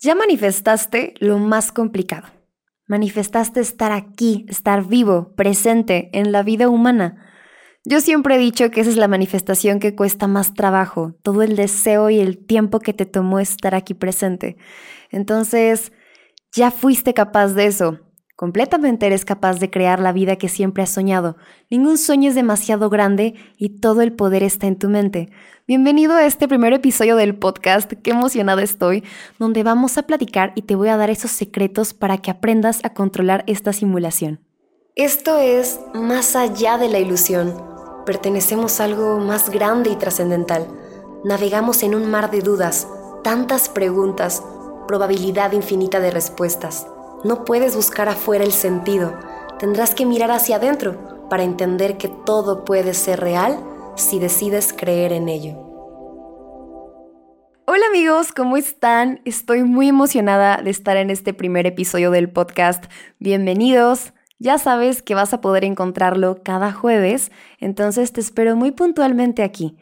Ya manifestaste lo más complicado. Manifestaste estar aquí, estar vivo, presente en la vida humana. Yo siempre he dicho que esa es la manifestación que cuesta más trabajo, todo el deseo y el tiempo que te tomó estar aquí presente. Entonces, ya fuiste capaz de eso. Completamente eres capaz de crear la vida que siempre has soñado. Ningún sueño es demasiado grande y todo el poder está en tu mente. Bienvenido a este primer episodio del podcast, qué emocionada estoy, donde vamos a platicar y te voy a dar esos secretos para que aprendas a controlar esta simulación. Esto es más allá de la ilusión. Pertenecemos a algo más grande y trascendental. Navegamos en un mar de dudas, tantas preguntas, probabilidad infinita de respuestas. No puedes buscar afuera el sentido, tendrás que mirar hacia adentro para entender que todo puede ser real si decides creer en ello. Hola amigos, ¿cómo están? Estoy muy emocionada de estar en este primer episodio del podcast. Bienvenidos. Ya sabes que vas a poder encontrarlo cada jueves, entonces te espero muy puntualmente aquí.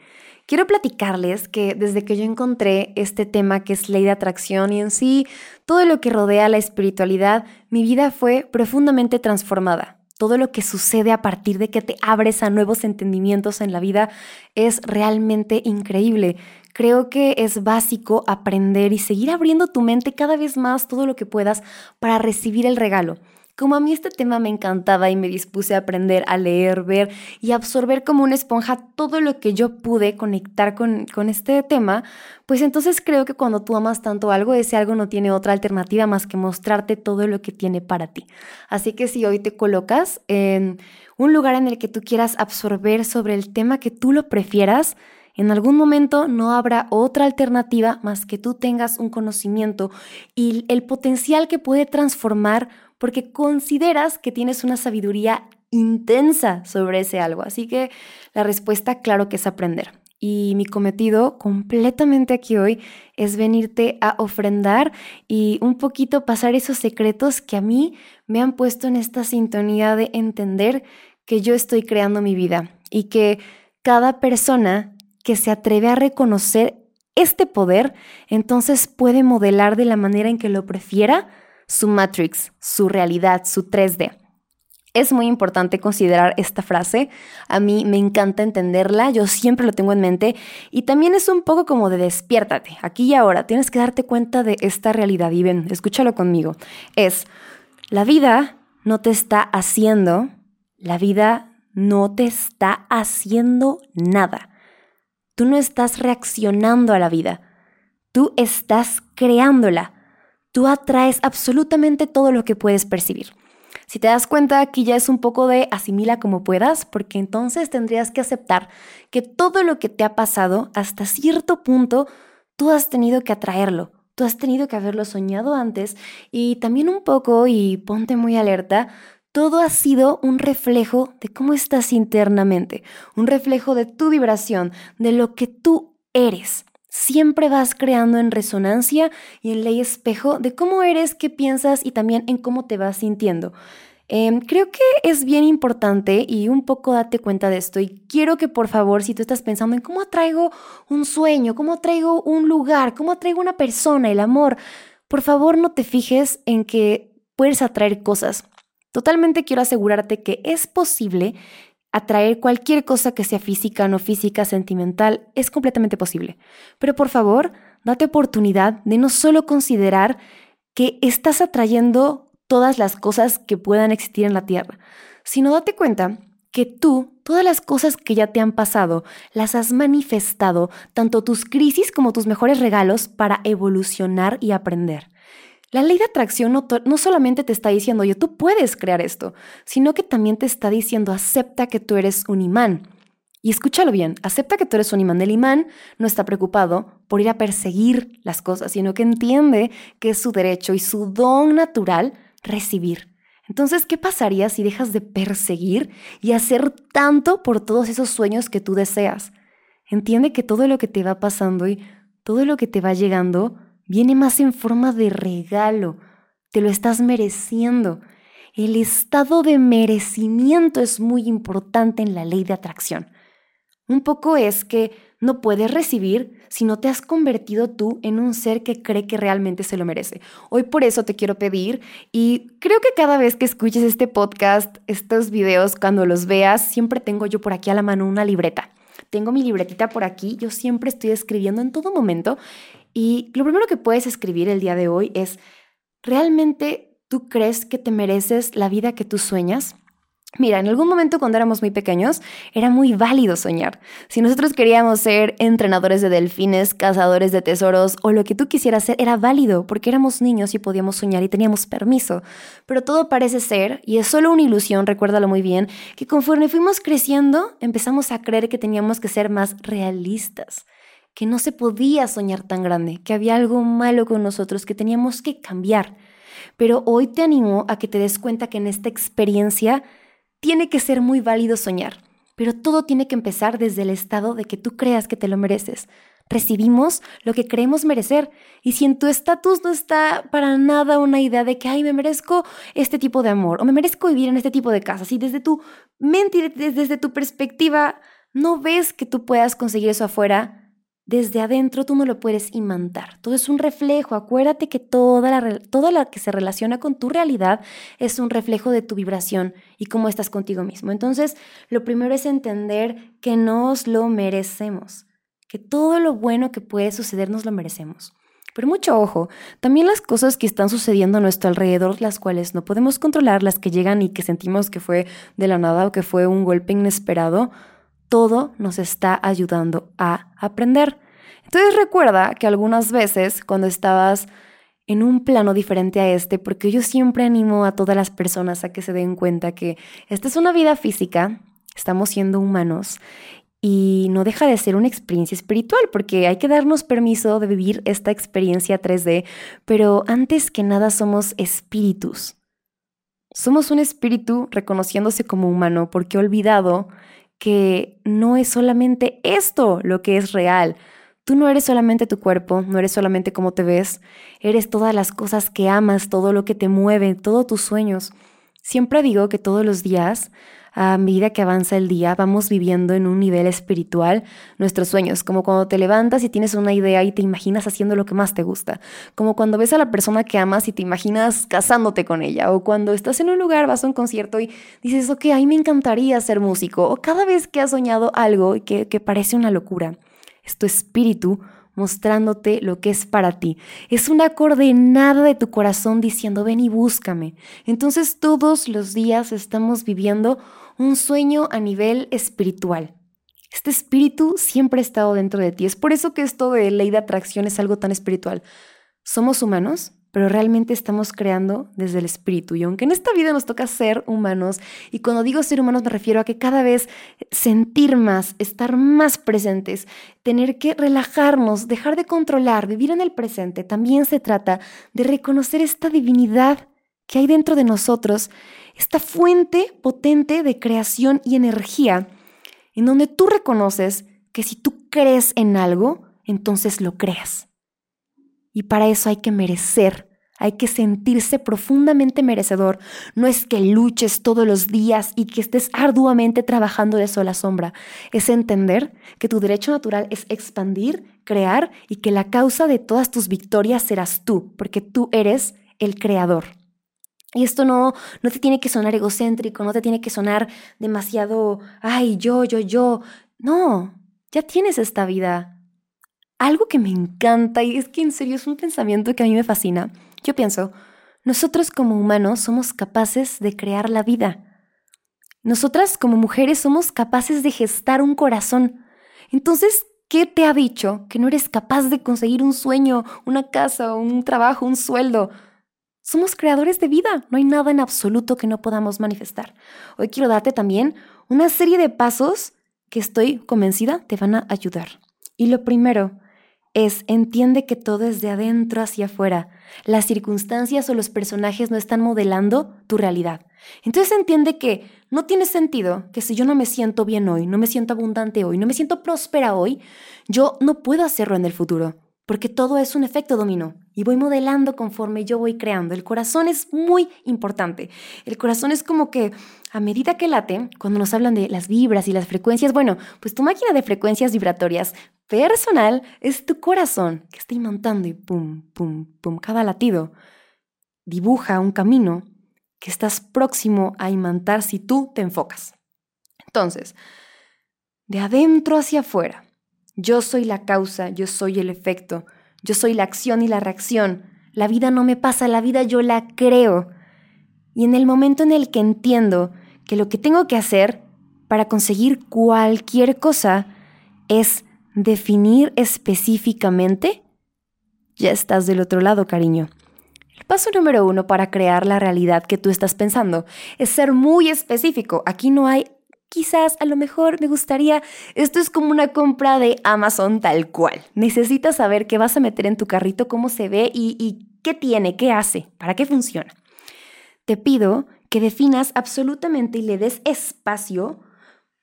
Quiero platicarles que desde que yo encontré este tema que es ley de atracción y en sí todo lo que rodea la espiritualidad, mi vida fue profundamente transformada. Todo lo que sucede a partir de que te abres a nuevos entendimientos en la vida es realmente increíble. Creo que es básico aprender y seguir abriendo tu mente cada vez más todo lo que puedas para recibir el regalo. Como a mí este tema me encantaba y me dispuse a aprender a leer, ver y absorber como una esponja todo lo que yo pude conectar con, con este tema, pues entonces creo que cuando tú amas tanto algo, ese algo no tiene otra alternativa más que mostrarte todo lo que tiene para ti. Así que si hoy te colocas en un lugar en el que tú quieras absorber sobre el tema que tú lo prefieras, en algún momento no habrá otra alternativa más que tú tengas un conocimiento y el potencial que puede transformar porque consideras que tienes una sabiduría intensa sobre ese algo. Así que la respuesta, claro que es aprender. Y mi cometido completamente aquí hoy es venirte a ofrendar y un poquito pasar esos secretos que a mí me han puesto en esta sintonía de entender que yo estoy creando mi vida y que cada persona que se atreve a reconocer este poder, entonces puede modelar de la manera en que lo prefiera su matrix, su realidad, su 3D. Es muy importante considerar esta frase, a mí me encanta entenderla, yo siempre lo tengo en mente y también es un poco como de despiértate, aquí y ahora, tienes que darte cuenta de esta realidad y ven, escúchalo conmigo. Es, la vida no te está haciendo, la vida no te está haciendo nada. Tú no estás reaccionando a la vida, tú estás creándola tú atraes absolutamente todo lo que puedes percibir. Si te das cuenta, aquí ya es un poco de asimila como puedas, porque entonces tendrías que aceptar que todo lo que te ha pasado, hasta cierto punto, tú has tenido que atraerlo. Tú has tenido que haberlo soñado antes y también un poco, y ponte muy alerta, todo ha sido un reflejo de cómo estás internamente, un reflejo de tu vibración, de lo que tú eres siempre vas creando en resonancia y en ley espejo de cómo eres, qué piensas y también en cómo te vas sintiendo. Em, creo que es bien importante y un poco date cuenta de esto y quiero que por favor si tú estás pensando en cómo atraigo un sueño, cómo atraigo un lugar, cómo atraigo una persona, el amor, por favor no te fijes en que puedes atraer cosas. Totalmente quiero asegurarte que es posible atraer cualquier cosa que sea física, no física, sentimental, es completamente posible. Pero por favor, date oportunidad de no solo considerar que estás atrayendo todas las cosas que puedan existir en la Tierra, sino date cuenta que tú, todas las cosas que ya te han pasado, las has manifestado, tanto tus crisis como tus mejores regalos para evolucionar y aprender. La ley de atracción no, solamente te está diciendo, oye, tú puedes crear esto, sino que también te está diciendo, acepta que tú eres un imán. Y escúchalo bien, acepta que tú eres un imán. El imán no está preocupado por ir a perseguir las cosas, sino que entiende que es su derecho y su don natural recibir. Entonces, ¿qué pasaría si dejas de perseguir y hacer tanto por todos esos sueños que tú deseas? Entiende que todo lo que te va pasando y todo lo que te va llegando viene más en forma de regalo, te lo estás mereciendo. El estado de merecimiento es muy importante en la ley de atracción. Un poco es que no puedes recibir si no te has convertido tú en un ser que cree que realmente se lo merece. Hoy por eso te quiero pedir y creo que cada vez que escuches este podcast, estos videos, cuando los veas, siempre tengo yo por aquí a la mano una libreta. Tengo mi libretita por aquí, yo siempre estoy escribiendo en todo momento y lo primero que puedes escribir el día de hoy es, ¿realmente tú crees que te mereces la vida que tú sueñas? Mira, en algún momento cuando éramos muy pequeños era muy válido soñar. Si nosotros queríamos ser entrenadores de delfines, cazadores de tesoros o lo que tú quisieras ser, era válido porque éramos niños y podíamos soñar y teníamos permiso. Pero todo parece ser, y es solo una ilusión, recuérdalo muy bien, que conforme fuimos creciendo empezamos a creer que teníamos que ser más realistas que no se podía soñar tan grande, que había algo malo con nosotros, que teníamos que cambiar. Pero hoy te animo a que te des cuenta que en esta experiencia tiene que ser muy válido soñar, pero todo tiene que empezar desde el estado de que tú creas que te lo mereces. Recibimos lo que creemos merecer. Y si en tu estatus no está para nada una idea de que, ay, me merezco este tipo de amor o me merezco vivir en este tipo de casa, si desde tu mente, desde tu perspectiva, no ves que tú puedas conseguir eso afuera, desde adentro tú no lo puedes imantar. Todo es un reflejo. Acuérdate que toda la, toda la que se relaciona con tu realidad es un reflejo de tu vibración y cómo estás contigo mismo. Entonces, lo primero es entender que nos lo merecemos, que todo lo bueno que puede suceder nos lo merecemos. Pero mucho ojo, también las cosas que están sucediendo a nuestro alrededor, las cuales no podemos controlar, las que llegan y que sentimos que fue de la nada o que fue un golpe inesperado, todo nos está ayudando a aprender. Entonces recuerda que algunas veces cuando estabas en un plano diferente a este, porque yo siempre animo a todas las personas a que se den cuenta que esta es una vida física, estamos siendo humanos y no deja de ser una experiencia espiritual, porque hay que darnos permiso de vivir esta experiencia 3D, pero antes que nada somos espíritus. Somos un espíritu reconociéndose como humano porque olvidado que no es solamente esto lo que es real. Tú no eres solamente tu cuerpo, no eres solamente cómo te ves, eres todas las cosas que amas, todo lo que te mueve, todos tus sueños. Siempre digo que todos los días a medida que avanza el día, vamos viviendo en un nivel espiritual nuestros sueños, como cuando te levantas y tienes una idea y te imaginas haciendo lo que más te gusta, como cuando ves a la persona que amas y te imaginas casándote con ella, o cuando estás en un lugar, vas a un concierto y dices, ok, a mí me encantaría ser músico, o cada vez que has soñado algo que, que parece una locura, es tu espíritu mostrándote lo que es para ti. Es una coordenada de tu corazón diciendo, ven y búscame. Entonces todos los días estamos viviendo un sueño a nivel espiritual. Este espíritu siempre ha estado dentro de ti. Es por eso que esto de ley de atracción es algo tan espiritual. Somos humanos, pero realmente estamos creando desde el espíritu. Y aunque en esta vida nos toca ser humanos, y cuando digo ser humanos me refiero a que cada vez sentir más, estar más presentes, tener que relajarnos, dejar de controlar, vivir en el presente, también se trata de reconocer esta divinidad que hay dentro de nosotros esta fuente potente de creación y energía, en donde tú reconoces que si tú crees en algo, entonces lo creas. Y para eso hay que merecer, hay que sentirse profundamente merecedor. No es que luches todos los días y que estés arduamente trabajando de sola sombra. Es entender que tu derecho natural es expandir, crear y que la causa de todas tus victorias serás tú, porque tú eres el creador. Y esto no, no te tiene que sonar egocéntrico, no te tiene que sonar demasiado, ay, yo, yo, yo. No, ya tienes esta vida. Algo que me encanta y es que en serio es un pensamiento que a mí me fascina. Yo pienso, nosotros como humanos somos capaces de crear la vida. Nosotras como mujeres somos capaces de gestar un corazón. Entonces, ¿qué te ha dicho que no eres capaz de conseguir un sueño, una casa, un trabajo, un sueldo? Somos creadores de vida, no hay nada en absoluto que no podamos manifestar. Hoy quiero darte también una serie de pasos que estoy convencida te van a ayudar. Y lo primero es entiende que todo es de adentro hacia afuera. Las circunstancias o los personajes no están modelando tu realidad. Entonces entiende que no tiene sentido que si yo no me siento bien hoy, no me siento abundante hoy, no me siento próspera hoy, yo no puedo hacerlo en el futuro, porque todo es un efecto dominó y voy modelando conforme yo voy creando. El corazón es muy importante. El corazón es como que a medida que late, cuando nos hablan de las vibras y las frecuencias, bueno, pues tu máquina de frecuencias vibratorias personal es tu corazón que está imantando y pum, pum, pum, cada latido dibuja un camino que estás próximo a imantar si tú te enfocas. Entonces, de adentro hacia afuera, yo soy la causa, yo soy el efecto, yo soy la acción y la reacción. La vida no me pasa, la vida yo la creo. Y en el momento en el que entiendo que lo que tengo que hacer para conseguir cualquier cosa es definir específicamente, ya estás del otro lado, cariño. El paso número uno para crear la realidad que tú estás pensando es ser muy específico. Aquí no hay quizás, a lo mejor me gustaría, esto es como una compra de Amazon tal cual. Necesitas saber qué vas a meter en tu carrito, cómo se ve y, qué tiene, qué hace, para qué funciona. Te pido que definas absolutamente y le des espacio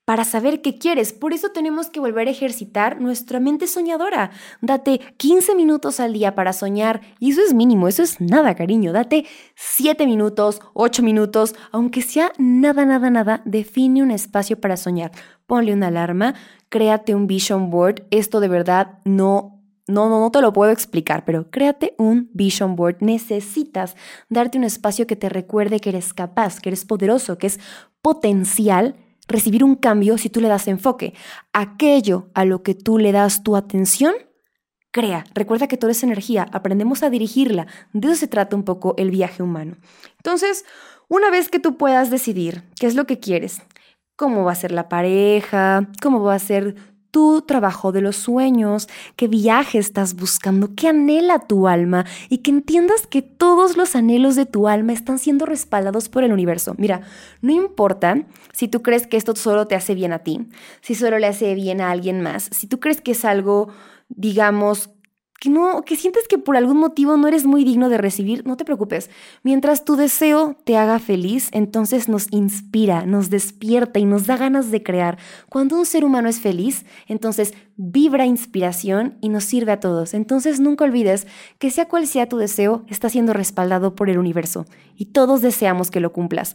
para saber qué quieres. Por eso tenemos que volver a ejercitar nuestra mente soñadora. Date 15 minutos al día para soñar y eso es mínimo, eso es nada, cariño. Date 7 minutos, 8 minutos, aunque sea nada, nada, nada, define un espacio para soñar. Ponle una alarma, créate un vision board. Esto de verdad no no, no, no te lo puedo explicar, pero créate un vision board. Necesitas darte un espacio que te recuerde que eres capaz, que eres poderoso, que es potencial recibir un cambio si tú le das enfoque. Aquello a lo que tú le das tu atención, crea. Recuerda que todo es energía, aprendemos a dirigirla. De eso se trata un poco el viaje humano. Entonces, una vez que tú puedas decidir qué es lo que quieres, cómo va a ser la pareja, cómo va a ser tu trabajo de los sueños, qué viaje estás buscando, qué anhela tu alma y que entiendas que todos los anhelos de tu alma están siendo respaldados por el universo. Mira, no importa si tú crees que esto solo te hace bien a ti, si solo le hace bien a alguien más, si tú crees que es algo, digamos, que no, que sientes que por algún motivo no eres muy digno de recibir, no te preocupes. Mientras tu deseo te haga feliz, entonces nos inspira, nos despierta y nos da ganas de crear. Cuando un ser humano es feliz, entonces vibra inspiración y nos sirve a todos. Entonces nunca olvides que sea cual sea tu deseo, está siendo respaldado por el universo y todos deseamos que lo cumplas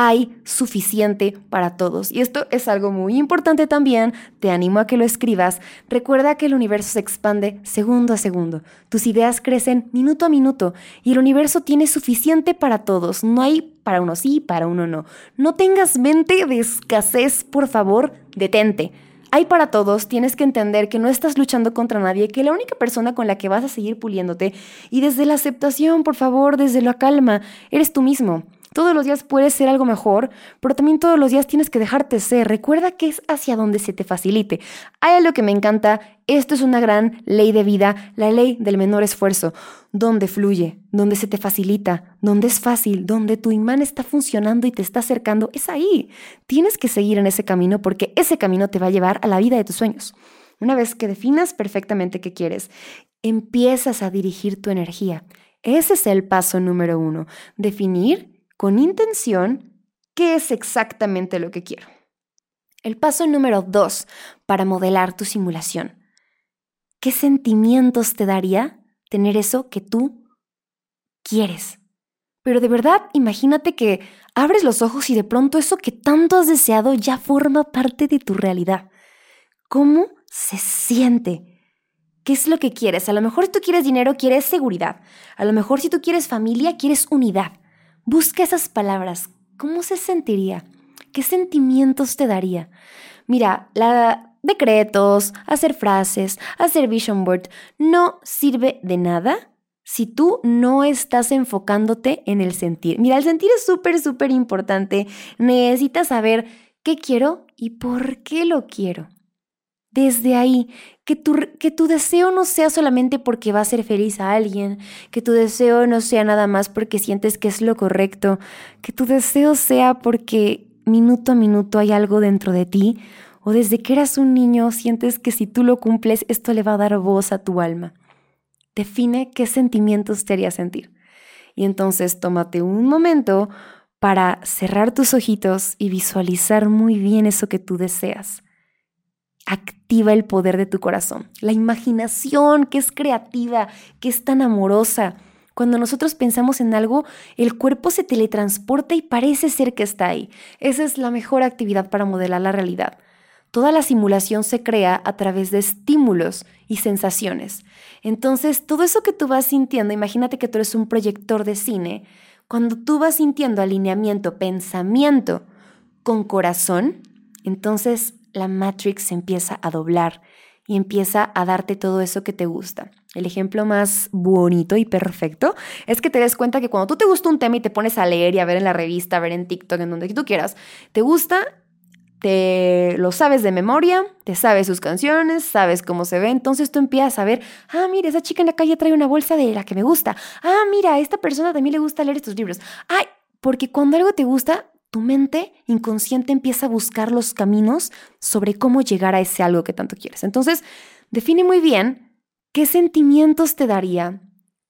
hay suficiente para todos. Y esto es algo muy importante también, te animo a que lo escribas. Recuerda que el universo se expande segundo a segundo, tus ideas crecen minuto a minuto y el universo tiene suficiente para todos, no hay para uno sí, para uno no. No tengas mente de escasez, por favor, detente. Hay para todos, tienes que entender que no estás luchando contra nadie, que la única persona con la que vas a seguir puliéndote y desde la aceptación, por favor, desde la calma, eres tú mismo. Todos los días puedes ser algo mejor, pero también todos los días tienes que dejarte ser. Recuerda que es hacia donde se te facilite. Hay algo que me encanta. Esto es una gran ley de vida, la ley del menor esfuerzo. Donde fluye, donde se te facilita, donde es fácil, donde tu imán está funcionando y te está acercando, es ahí. Tienes que seguir en ese camino porque ese camino te va a llevar a la vida de tus sueños. Una vez que definas perfectamente qué quieres, empiezas a dirigir tu energía. Ese es el paso número uno. Definir con intención qué es exactamente lo que quiero. El paso número dos para modelar tu simulación. ¿Qué sentimientos te daría tener eso que tú quieres? Pero de verdad, imagínate que abres los ojos y de pronto eso que tanto has deseado ya forma parte de tu realidad. ¿Cómo se siente? ¿Qué es lo que quieres? A lo mejor si tú quieres dinero, quieres seguridad. A lo mejor si tú quieres familia, quieres unidad. Busca esas palabras. ¿Cómo se sentiría? ¿Qué sentimientos te daría? Mira, la decretos, hacer frases, hacer vision board no sirve de nada si tú no estás enfocándote en el sentir. Mira, el sentir es súper, súper importante. Necesitas saber qué quiero y por qué lo quiero desde ahí, que tu, que tu deseo no sea solamente porque va a ser feliz a alguien, que tu deseo no sea nada más porque sientes que es lo correcto, que tu deseo sea porque minuto a minuto hay algo dentro de ti, o desde que eras un niño sientes que si tú lo cumples esto le va a dar voz a tu alma. Define qué sentimientos te haría sentir. Y entonces tómate un momento para cerrar tus ojitos y visualizar muy bien eso que tú deseas activa el poder de tu corazón. La imaginación, que es creativa, que es tan amorosa. Cuando nosotros pensamos en algo, el cuerpo se teletransporta y parece ser que está ahí. Esa es la mejor actividad para modelar la realidad. Toda la simulación se crea a través de estímulos y sensaciones. Entonces, todo eso que tú vas sintiendo, imagínate que tú eres un proyector de cine, cuando tú vas sintiendo alineamiento, pensamiento con corazón, entonces la Matrix se empieza a doblar y empieza a darte todo eso que te gusta. El ejemplo más bonito y perfecto es que te des cuenta que cuando tú te gusta un tema y te pones a leer y a ver en la revista, a ver en TikTok, en donde tú quieras, te gusta te lo sabes de memoria, te sabes sus canciones, sabes cómo se ve, entonces tú empiezas a ver, ah, mira, esa chica en la calle trae una bolsa de la que me gusta, ah, mira, a esta persona también le gusta leer estos libros, ay, porque cuando algo te gusta, tu mente inconsciente empieza a buscar los caminos sobre cómo llegar a ese algo que tanto quieres. Entonces, define muy bien qué sentimientos te daría,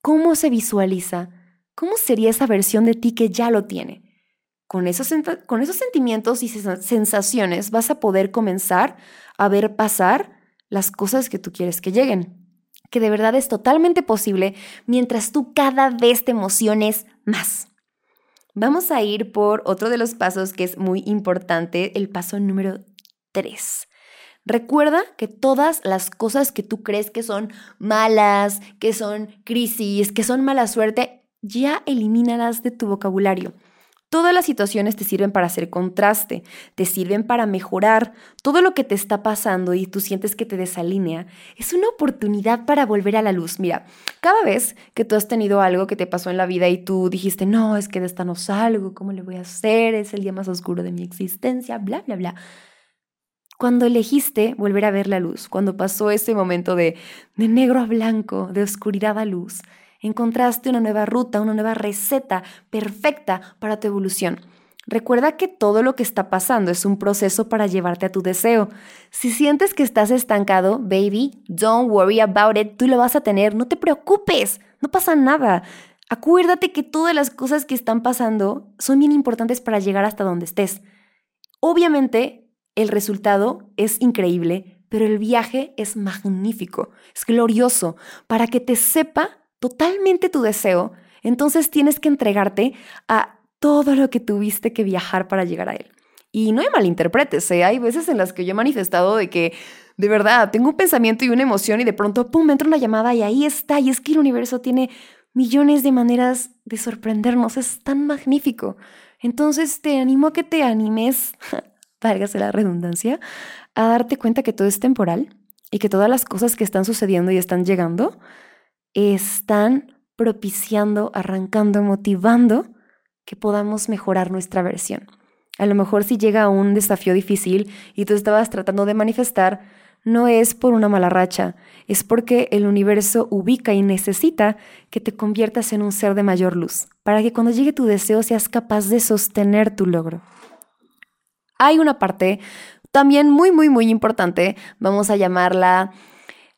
cómo se visualiza, cómo sería esa versión de ti que ya lo tiene. Con esos, con esos sentimientos y sensaciones vas a poder comenzar a ver pasar las cosas que tú quieres que lleguen. Que de verdad es totalmente posible mientras tú cada vez te emociones más. Vamos a ir por otro de los pasos que es muy importante, el paso número 3. Recuerda que todas las cosas que tú crees que son malas, que son crisis, que son mala suerte, ya elimínalas de tu vocabulario. Todas las situaciones te sirven para hacer contraste, te sirven para mejorar. Todo lo que te está pasando y tú sientes que te desalinea es una oportunidad para volver a la luz. Mira, cada vez que tú has tenido algo que te pasó en la vida y tú dijiste, no, es que de esta no salgo, ¿cómo le voy a hacer? Es el día más oscuro de mi existencia, bla, bla, bla. Cuando elegiste volver a ver la luz, cuando pasó ese momento de, de negro a blanco, de oscuridad a luz, encontraste una nueva ruta, una nueva receta perfecta para tu evolución. Recuerda que todo lo que está pasando es un proceso para llevarte a tu deseo. Si sientes que estás estancado, baby, don't worry about it, tú lo vas a tener, no te preocupes, no pasa nada. Acuérdate que todas las cosas que están pasando son bien importantes para llegar hasta donde estés. Obviamente, el resultado es increíble, pero el viaje es magnífico, es glorioso, para que te sepa totalmente tu deseo, entonces tienes que entregarte a todo lo que tuviste que viajar para llegar a él. Y no hay malinterpretes, ¿eh? hay veces en las que yo he manifestado de que, de verdad, tengo un pensamiento y una emoción y de pronto, ¡pum!, me entra una llamada y ahí está. Y es que el universo tiene millones de maneras de sorprendernos, es tan magnífico. Entonces te animo a que te animes, válgase la redundancia, a darte cuenta que todo es temporal y que todas las cosas que están sucediendo y están llegando están propiciando, arrancando, motivando que podamos mejorar nuestra versión. A lo mejor si llega un desafío difícil y tú estabas tratando de manifestar, no es por una mala racha, es porque el universo ubica y necesita que te conviertas en un ser de mayor luz, para que cuando llegue tu deseo seas capaz de sostener tu logro. Hay una parte también muy, muy, muy importante, vamos a llamarla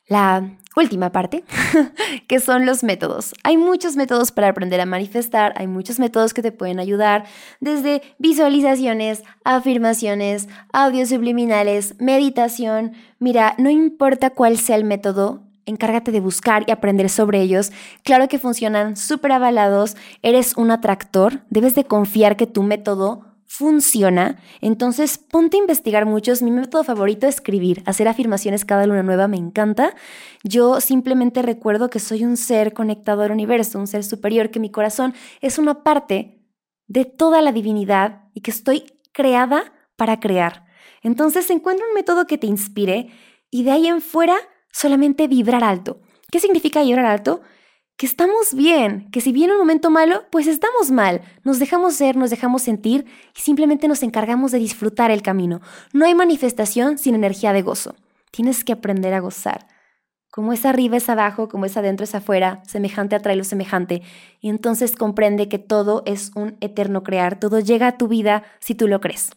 la última parte, que son los métodos. Hay muchos métodos para aprender a manifestar, hay muchos métodos que te pueden ayudar, desde visualizaciones, afirmaciones, audios subliminales, meditación. Mira, no importa cuál sea el método, encárgate de buscar y aprender sobre ellos. Claro que funcionan súper avalados, eres un atractor, debes de confiar que tu método funciona, entonces ponte a investigar muchos. Mi método favorito es escribir, hacer afirmaciones cada luna nueva, me encanta. Yo simplemente recuerdo que soy un ser conectado al universo, un ser superior, que mi corazón es una parte de toda la divinidad y que estoy creada para crear. Entonces encuentra un método que te inspire y de ahí en fuera solamente vibrar alto. ¿Qué significa vibrar alto? Que estamos bien, que si viene un momento malo, pues estamos mal. Nos dejamos ser, nos dejamos sentir y simplemente nos encargamos de disfrutar el camino. No hay manifestación sin energía de gozo. Tienes que aprender a gozar. Como es arriba es abajo, como es adentro es afuera, semejante atrae lo semejante. Y entonces comprende que todo es un eterno crear, todo llega a tu vida si tú lo crees.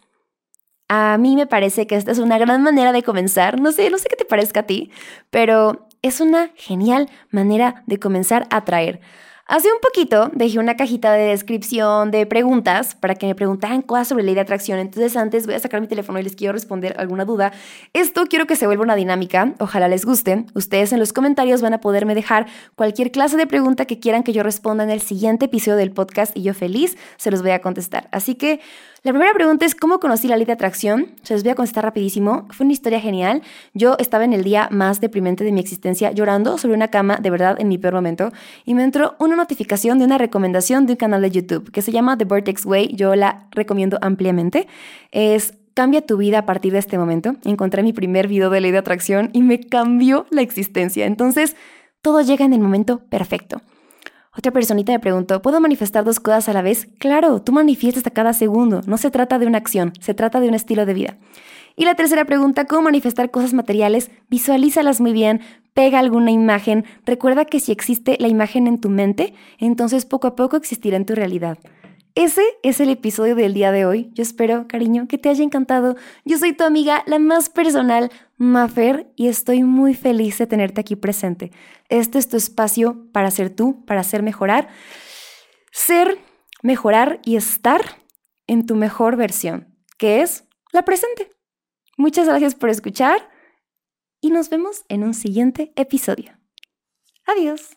A mí me parece que esta es una gran manera de comenzar. No sé, no sé qué te parezca a ti, pero es una genial manera de comenzar a atraer. Hace un poquito dejé una cajita de descripción de preguntas para que me preguntaran cosas sobre ley de atracción. Entonces antes voy a sacar mi teléfono y les quiero responder alguna duda. Esto quiero que se vuelva una dinámica. Ojalá les guste. Ustedes en los comentarios van a poderme dejar cualquier clase de pregunta que quieran que yo responda en el siguiente episodio del podcast y yo feliz se los voy a contestar. Así que la primera pregunta es cómo conocí la ley de atracción. Se los voy a contestar rapidísimo. Fue una historia genial. Yo estaba en el día más deprimente de mi existencia llorando sobre una cama, de verdad, en mi peor momento, y me entró una notificación de una recomendación de un canal de YouTube que se llama The Vortex Way. Yo la recomiendo ampliamente. Es Cambia tu vida a partir de este momento. Encontré mi primer video de ley de atracción y me cambió la existencia. Entonces, todo llega en el momento perfecto. Otra personita me preguntó, ¿puedo manifestar dos cosas a la vez? Claro, tú manifiestas a cada segundo. No se trata de una acción, se trata de un estilo de vida. Y la tercera pregunta, ¿cómo manifestar cosas materiales? Visualízalas muy bien, pega alguna imagen, recuerda que si existe la imagen en tu mente, entonces poco a poco existirá en tu realidad. Ese es el episodio del día de hoy. Yo espero, cariño, que te haya encantado. Yo soy tu amiga, la más personal, Mafer, y estoy muy feliz de tenerte aquí presente. Este es tu espacio para ser tú, para ser mejorar. Ser, mejorar y estar en tu mejor versión, que es la presente. Muchas gracias por escuchar y nos vemos en un siguiente episodio. Adiós.